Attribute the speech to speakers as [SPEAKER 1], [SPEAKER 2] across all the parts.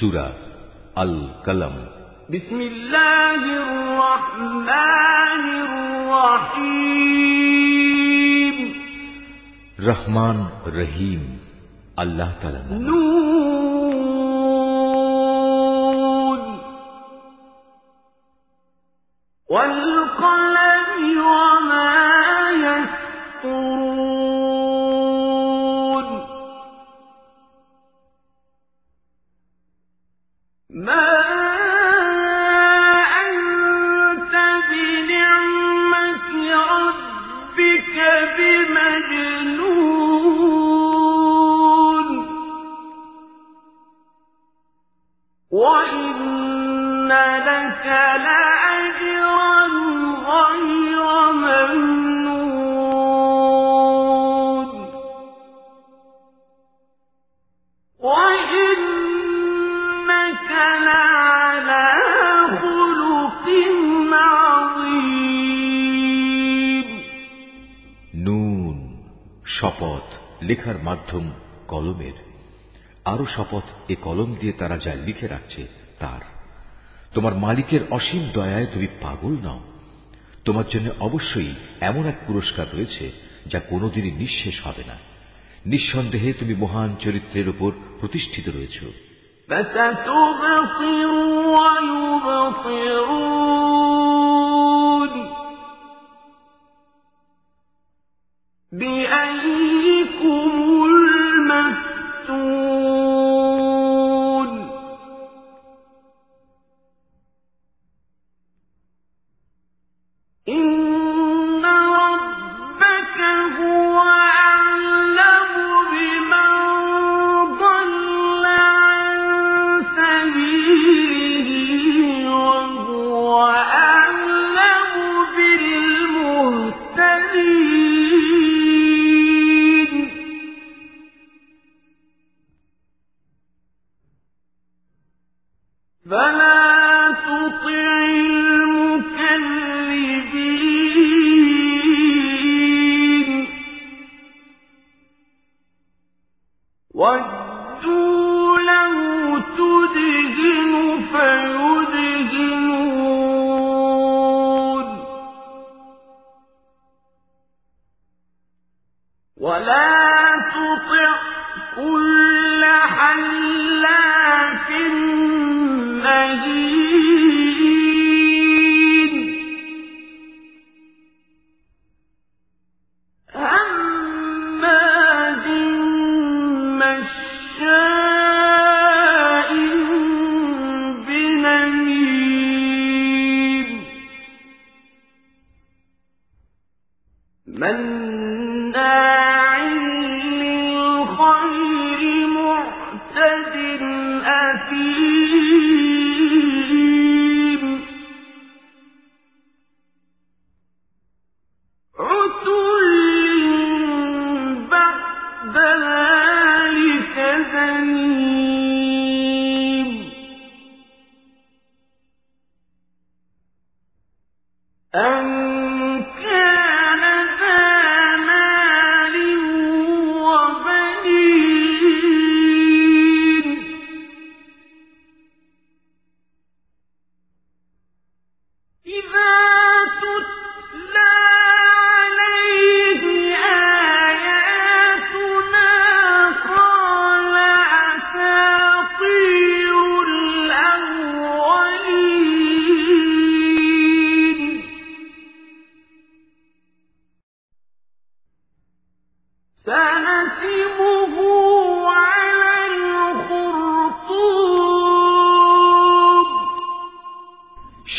[SPEAKER 1] سورة القلم.
[SPEAKER 2] بسم الله الرحمن الرحيم. رحمن الرحيم الله تعالى نعم.
[SPEAKER 1] نون. শপথ লেখার মাধ্যম কলমের। আরও শপথ এ কলম দিয়ে তারা যা লিখে রাখছে তার। তোমার মালিকের অসীম দয়ায় তুমি পাগল নাও তোমার জন্য অবশ্যই এমন এক পুরস্কার রয়েছে যা কোনোদিনই নিঃশেষ হবে না নিঃসন্দেহে তুমি মহান চরিত্রের উপর প্রতিষ্ঠিত রয়েছ
[SPEAKER 2] فستبصر قل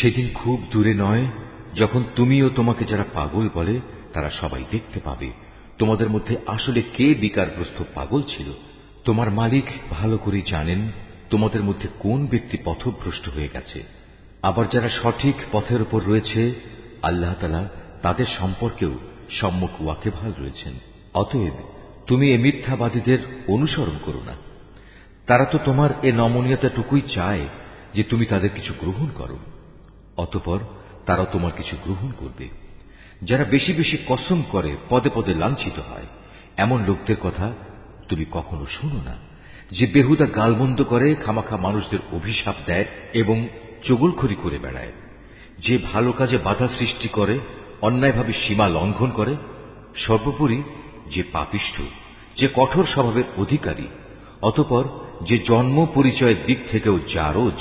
[SPEAKER 1] সেদিন খুব দূরে নয়, যখন তুমি ও তোমাকে যারা পাগল বলে, তারা সবাই দেখতে পাবে। তোমাদের মধ্যে আসলে কে বিকারগ্রস্ত পাগল ছিল? তোমার মালিক ভালো করে জানেন তোমাদের মধ্যে কোন ব্যক্তি পথভ্রষ্ট হয়ে গেছে। আবার যারা সঠিক পথের উপর রয়েছে, আল্লাহ তালা তাদের সম্পর্কেও সম্মুখ ওয়াকেভাল রয়েছেন। অতএব তুমি এ মিথ্যাবাদীদের অনুসরণ করো না। তারা তো তোমার এ নমনীয়তাটুকুই চায় যে তুমি তাদের কিছু গ্রহণ করো। অতপর তারা তোমার কিছু গ্রহণ করবে। যারা বেশি বেশি কসম করে পদে পদে লাঞ্ছিত হয়, এমন লোকদের কথা তুমি কখনো শোনো না, যে বেহুদা গালমন্দ করে খামাখা মানুষদের অভিশাপ দেয় এবং চগলখড়ি করে বেড়ায়। যে ভালো কাজে বাধা সৃষ্টি করে, অন্যায়ভাবে সীমা লঙ্ঘন করে, সর্বোপরি যে পাপিষ্ঠ, যে কঠোর স্বভাবের অধিকারী, অতপর যে জন্ম পরিচয়ের দিক থেকেও জারজ,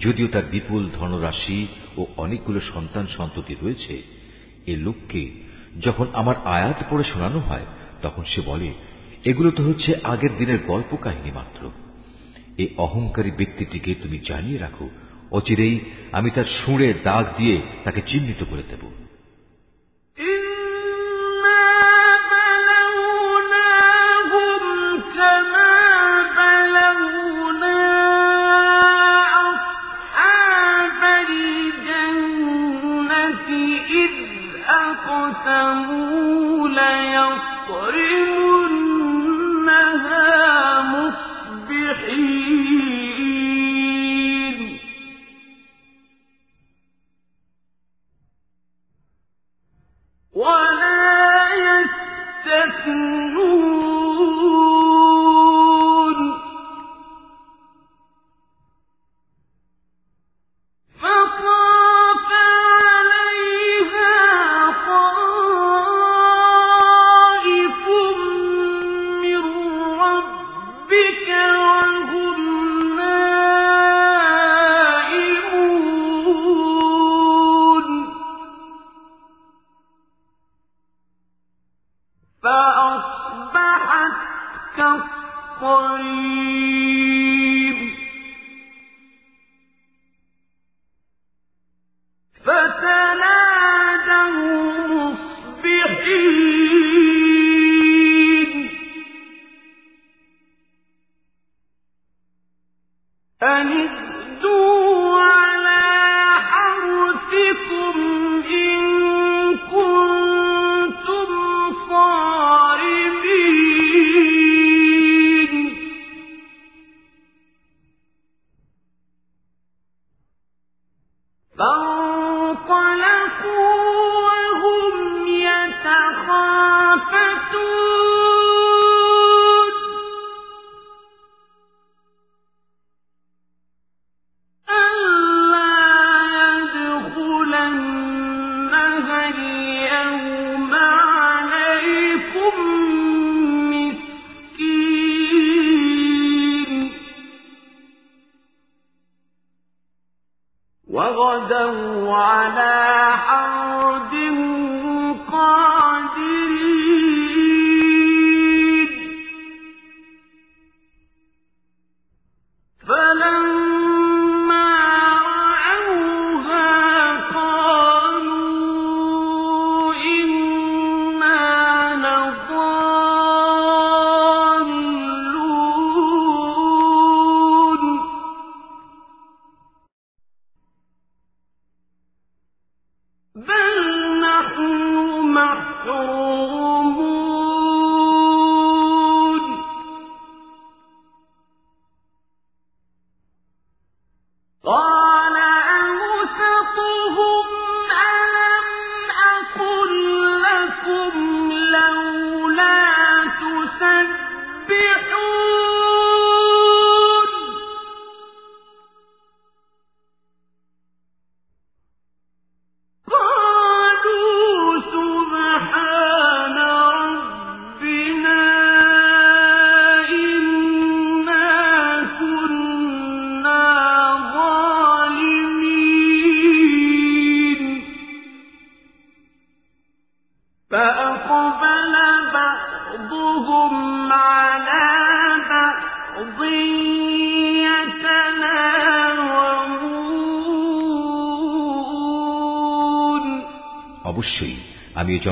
[SPEAKER 1] যদিও তার বিপুল ধনরাশি ও অনেকগুলো সন্তান সন্ততি রয়েছে, এ লোককে যখন আমার আয়াত পড়ে শোনানো হয়, তখন সে বলে, এগুলো তো হচ্ছে আগের দিনের গল্প কাহিনী মাত্র। এই অহংকারী ব্যক্তিটিকে তুমি জানিয়ে রাখো। অচিরেই আমি তার সুঁড়ে দাগ দিয়ে তাকে চিহ্নিত করে দেব।
[SPEAKER 2] أقسموا ليصرمنها مصبحين ولا يستثنون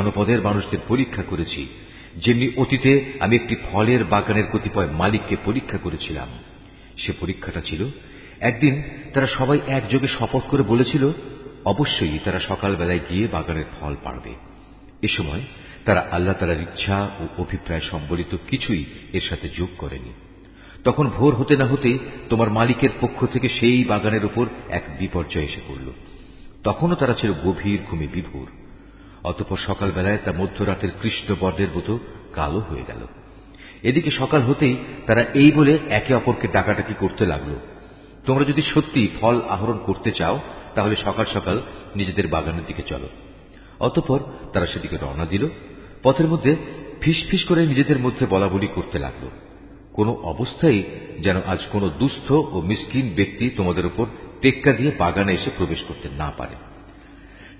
[SPEAKER 1] জনপদের মানুষদের পরীক্ষা করেছি। যেমনি অতীতে আমি একটি ফলের বাগানের কতিপয় মালিককে পরীক্ষা করেছিলাম। সে পরীক্ষাটা ছিল, একদিন তারা সবাই একযোগে শপথ করে বলেছিল, অবশ্যই তারা সকালবেলায় গিয়ে বাগানের ফল পাড়বে। এ সময় তারা আল্লাহ তালার ইচ্ছা ও অভিপ্রায় সম্বলিত কিছুই এর সাথে যোগ করেনি। তখন ভোর হতে না হতেই তোমার মালিকের পক্ষ থেকে সেই বাগানের উপর এক বিপর্যয় এসে পড়ল। তখনও তারা ছিল গভীর ঘুমে বিভোর। অতপর সকালবেলায় তা মধ্যরাতের কৃষ্ণ বর্ণের মতো কালো হয়ে গেল। এদিকে সকাল হতেই তারা এই বলে একে অপরকে ডাকাডাকি করতে লাগল। তোমরা যদি সত্যি ফল আহরণ করতে চাও, তাহলে সকাল সকাল নিজেদের বাগানের দিকে চলো। অতঃপর তারা সেদিকে রওনা দিল। পথের মধ্যে ফিস করে নিজেদের মধ্যে বলা বলি করতে লাগল। কোনো অবস্থায় যেন আজ কোনো দুস্থ ও মিসকিন ব্যক্তি তোমাদের উপর টেক্কা দিয়ে বাগানে এসে প্রবেশ করতে না পারে।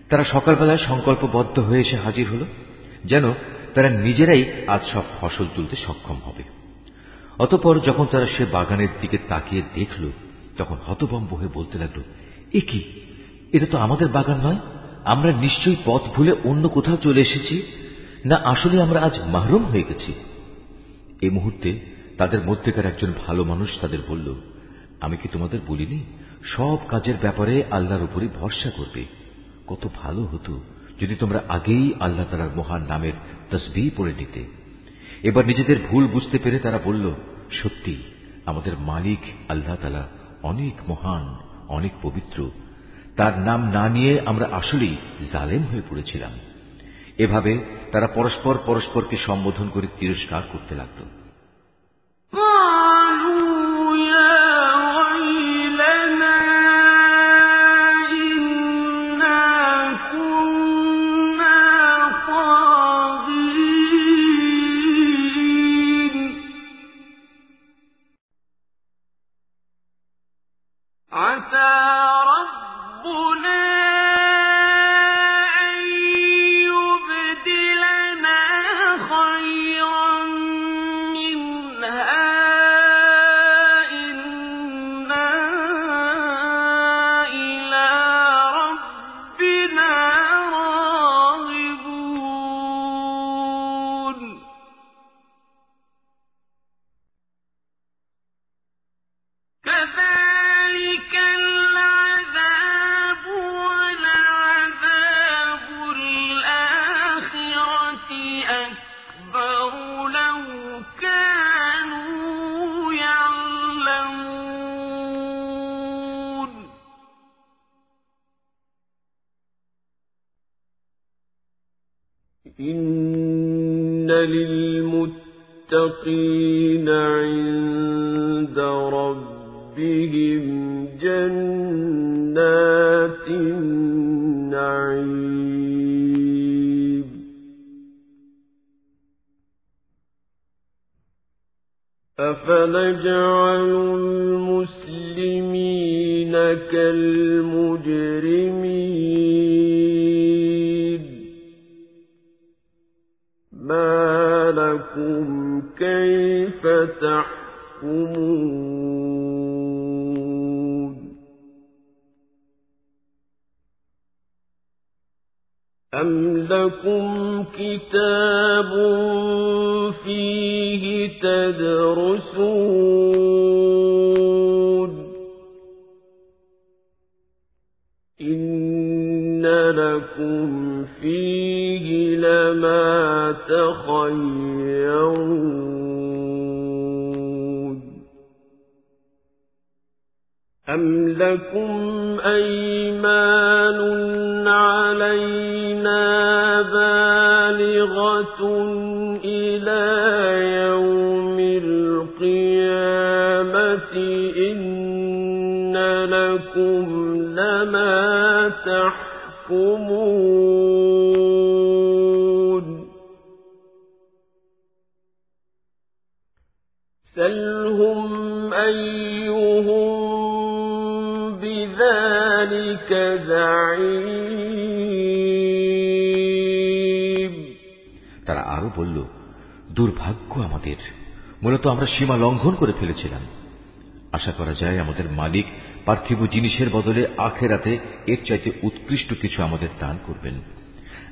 [SPEAKER 1] তারা সকালবেলায় সংকল্পবদ্ধ হয়ে এসে হাজির হল, যেন তারা নিজেরাই আজ সব ফসল তুলতে সক্ষম হবে। অতপর যখন তারা সে বাগানের দিকে তাকিয়ে দেখল, তখন হতবম্ব হয়ে বলতে লাগল, এ কি? এটা তো আমাদের বাগান নয়? আমরা নিশ্চয়ই পথ ভুলে অন্য কোথাও চলে এসেছি? না আসলে আমরা আজ মাহরুম হয়ে গেছি? এই মুহূর্তে তাদের মধ্যেকার একজন ভালো মানুষ তাদের বলল, আমি কি তোমাদের বলিনি? সব কাজের ব্যাপারে আল্লাহর উপরই ভরসা করবে। কত ভালো হতো যদি তোমরা আগেই আল্লাহ তালার মহান নামের তসবি পড়ে নিতে। এবার নিজেদের ভুল বুঝতে পেরে তারা বলল, সত্যি, আমাদের মালিক আল্লাহ তালা অনেক মহান, অনেক পবিত্র। তার নাম না নিয়ে আমরা আসলেই জালেম হয়ে পড়েছিলাম। এভাবে তারা পরস্পর পরস্পরকে সম্বোধন করে তিরস্কার করতে লাগল।
[SPEAKER 2] للمتقين كالمجرمين ما لكم كيف تحكمون؟ أم لكم كتاب فيه تدرسون؟ تخيرون أم لكم أيمان علينا بالغة إلى يوم القيامة إن لكم لما تحكمون
[SPEAKER 1] বলল, দুর্ভাগ্য আমাদের। মূলত আমরা সীমা লঙ্ঘন করে ফেলেছিলাম। আশা করা যায় আমাদের মালিক পার্থিব জিনিসের বদলে আখেরাতে এর চাইতে উৎকৃষ্ট কিছু আমাদের দান করবেন।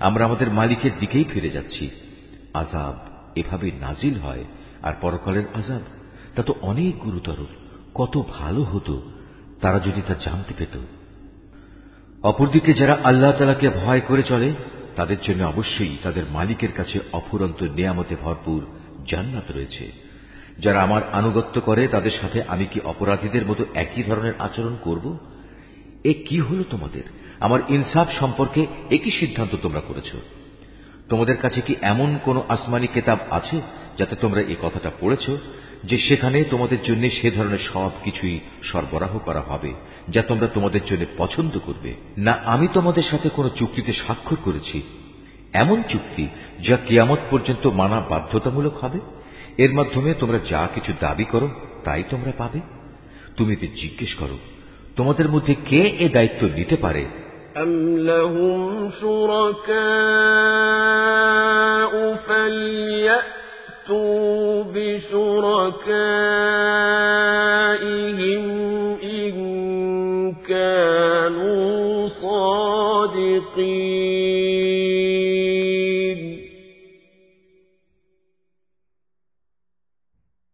[SPEAKER 1] আমরা আমাদের মালিকের দিকেই ফিরে যাচ্ছি। আজাব এভাবে নাজিল হয় আর পরকালের আজাব তা তো অনেক গুরুতর। কত ভালো হতো, তারা যদি তা জানতে পেত। অপরদিকে যারা আল্লাহ তালাকে ভয় করে চলে তাদের জন্য অবশ্যই তাদের মালিকের কাছে অফুরন্ত নিয়ামতে ভরপুর জান্নাত রয়েছে। যারা আমার আনুগত্য করে, তাদের সাথে আমি কি অপরাধীদের মতো একই ধরনের আচরণ করব? এ কি হলো তোমাদের? আমার ইনসাফ সম্পর্কে একই সিদ্ধান্ত তোমরা করেছ। তোমাদের কাছে কি এমন কোন আসমানি কেতাব আছে যাতে তোমরা এই কথাটা পড়েছ? যে সেখানে তোমাদের জন্য সে ধরনের সব কিছুই সরবরাহ করা হবে যা তোমরা তোমাদের জন্য পছন্দ করবে না আমি তোমাদের সাথে কোনো চুক্তিতে স্বাক্ষর করেছি এমন চুক্তি যা কিয়ামত পর্যন্ত মানা বাধ্যতামূলক হবে এর মাধ্যমে তোমরা যা কিছু দাবি করো তাই তোমরা পাবে তুমি এতে জিজ্ঞেস করো তোমাদের মধ্যে কে এ দায়িত্ব নিতে পারে
[SPEAKER 2] أم لهم شركاء فليأتوا بشركائهم إن كانوا صادقين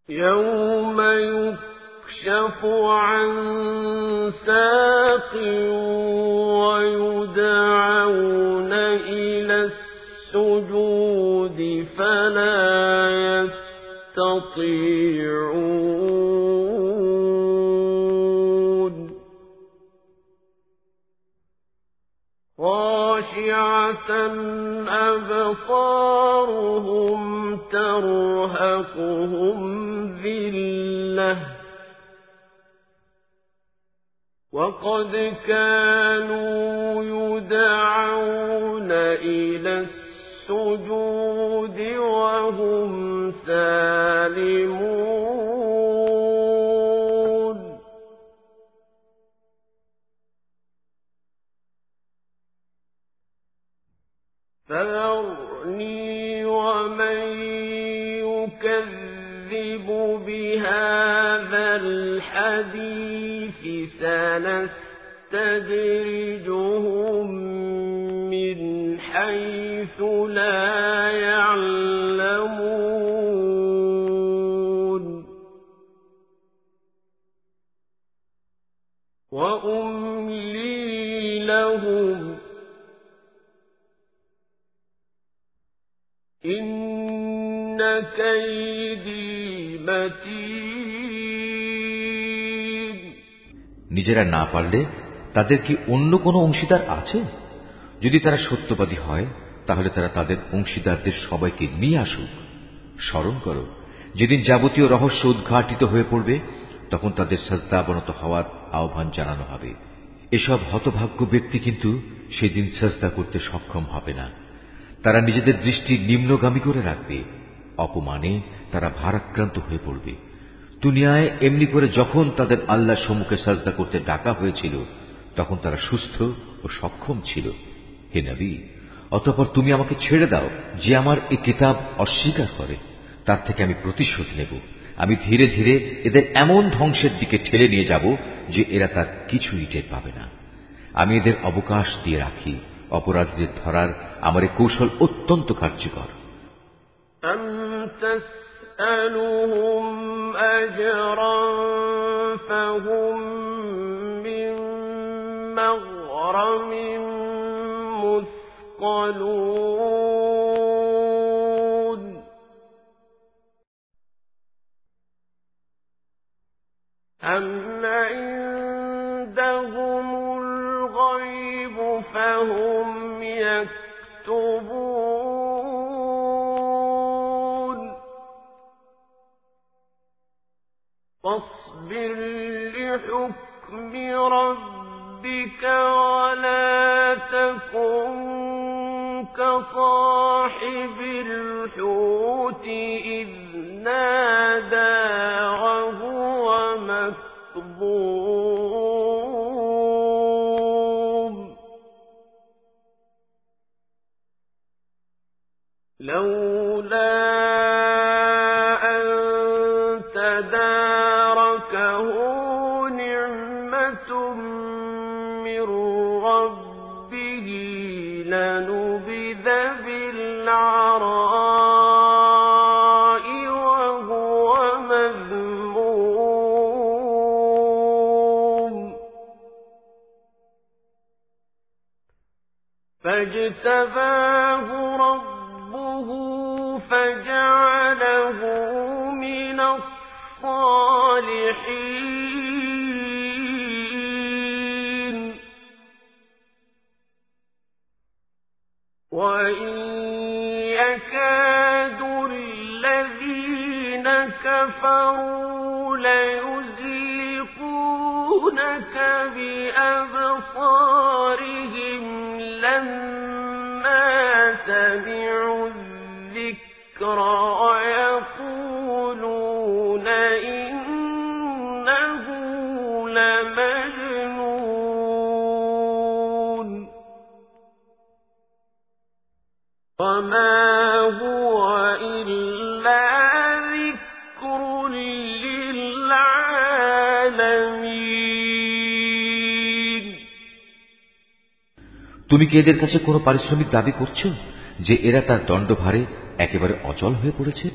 [SPEAKER 2] يوم يكشف عن ساق ويدعون إلى السجود فلا يستطيعون خاشعة أبصارهم ترهقهم ذلة. وقد كانوا يدعون إلى السجود وهم سالمون. فذرني ومن يكذب بهذا الحديث سنستدرجهم حيث لا يعلمون وأملي لهم إن كيدي متين
[SPEAKER 1] নিজেরা না পারলে তাদের কি অন্য কোনো অংশীদার আছে যদি তারা সত্যবাদী হয়, তাহলে তারা তাদের অংশীদারদের সবাইকে নিয়ে আসুক। স্মরণ করো, যেদিন যাবতীয় রহস্য উদ্ঘাটিত হয়ে পড়বে, তখন তাদের সজদাবনত হওয়ার আহ্বান জানানো হবে। এসব হতভাগ্য ব্যক্তি কিন্তু সেদিন সজদা করতে সক্ষম হবে না। তারা নিজেদের দৃষ্টি নিম্নগামী করে রাখবে, অপমানে তারা ভারাক্রান্ত হয়ে পড়বে। দুনিয়ায় এমনি করে যখন তাদের আল্লাহ সম্মুখে সাজদা করতে ডাকা হয়েছিল, তখন তারা সুস্থ ও সক্ষম ছিল। হে নবী অতপর তুমি আমাকে ছেড়ে দাও যে আমার এই কিতাব অস্বীকার করে তার থেকে আমি প্রতিশোধ নেব আমি ধীরে ধীরে এদের এমন ধ্বংসের দিকে ঠেলে নিয়ে যাব যে এরা তার কিছুই টের পাবে না আমি এদের অবকাশ দিয়ে রাখি অপরাধীদের ধরার আমার এই কৌশল অত্যন্ত কার্যকর
[SPEAKER 2] أم تسألهم أجرا فهم مثقلون كصاحب الحوت إذ نادى فاجتباه ربه فجعله من الصالحين. وإن يكاد الذين كفروا ليزلقونك بأبصارهم لما سمعوا الذكر ويقولون إنه لمجنون وما هو إلا ذكر للعالمين
[SPEAKER 1] তুমি কি এদের কাছে কোনো পারিশ্রমিক দাবি করছো যে এরা তার দণ্ডভারে একেবারে অচল হয়ে পড়েছে,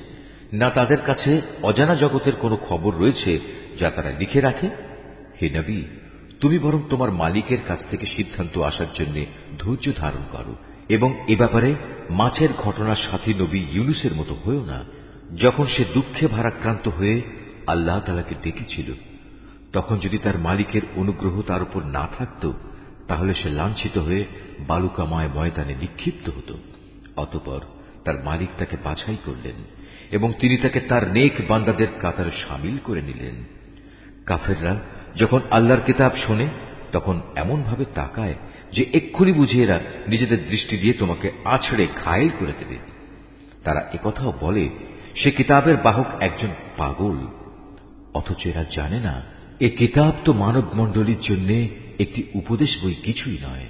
[SPEAKER 1] না তাদের কাছে অজানা জগতের কোনো খবর রয়েছে যা তারা লিখে রাখে? হে নবী, তুমি বরং তোমার মালিকের কাছ থেকে সিদ্ধান্ত আসার জন্য ধৈর্য ধারণ করো এবং এ ব্যাপারে মাছের ঘটনার সাথী নবী ইউনুসের মতো হয়েও না। যখন সে দুঃখে ভারাক্রান্ত হয়ে আল্লাহ তালাকে ডেকেছিল, তখন যদি তার মালিকের অনুগ্রহ তার উপর না থাকত, তাহলে সে লাঞ্ছিত হয়ে বালুকাময় ময়দানে নিক্ষিপ্ত হতো। অতপর তার মালিক তাকে বাছাই করলেন এবং তিনি তাকে তার নেক বান্দাদের কাতারে সামিল করে নিলেন। কাফেররা যখন আল্লাহর কিতাব শোনে, তখন এমন ভাবে তাকায় যে এক্ষুনি বুঝে এরা নিজেদের দৃষ্টি দিয়ে তোমাকে আছড়ে ঘায়েল করে দেবে। তারা একথাও বলে, সে কিতাবের বাহক একজন পাগল। অথচ এরা জানে না, এ কিতাব তো মানব মণ্ডলীর জন্য একটি উপদেশ বই কিছুই নয়।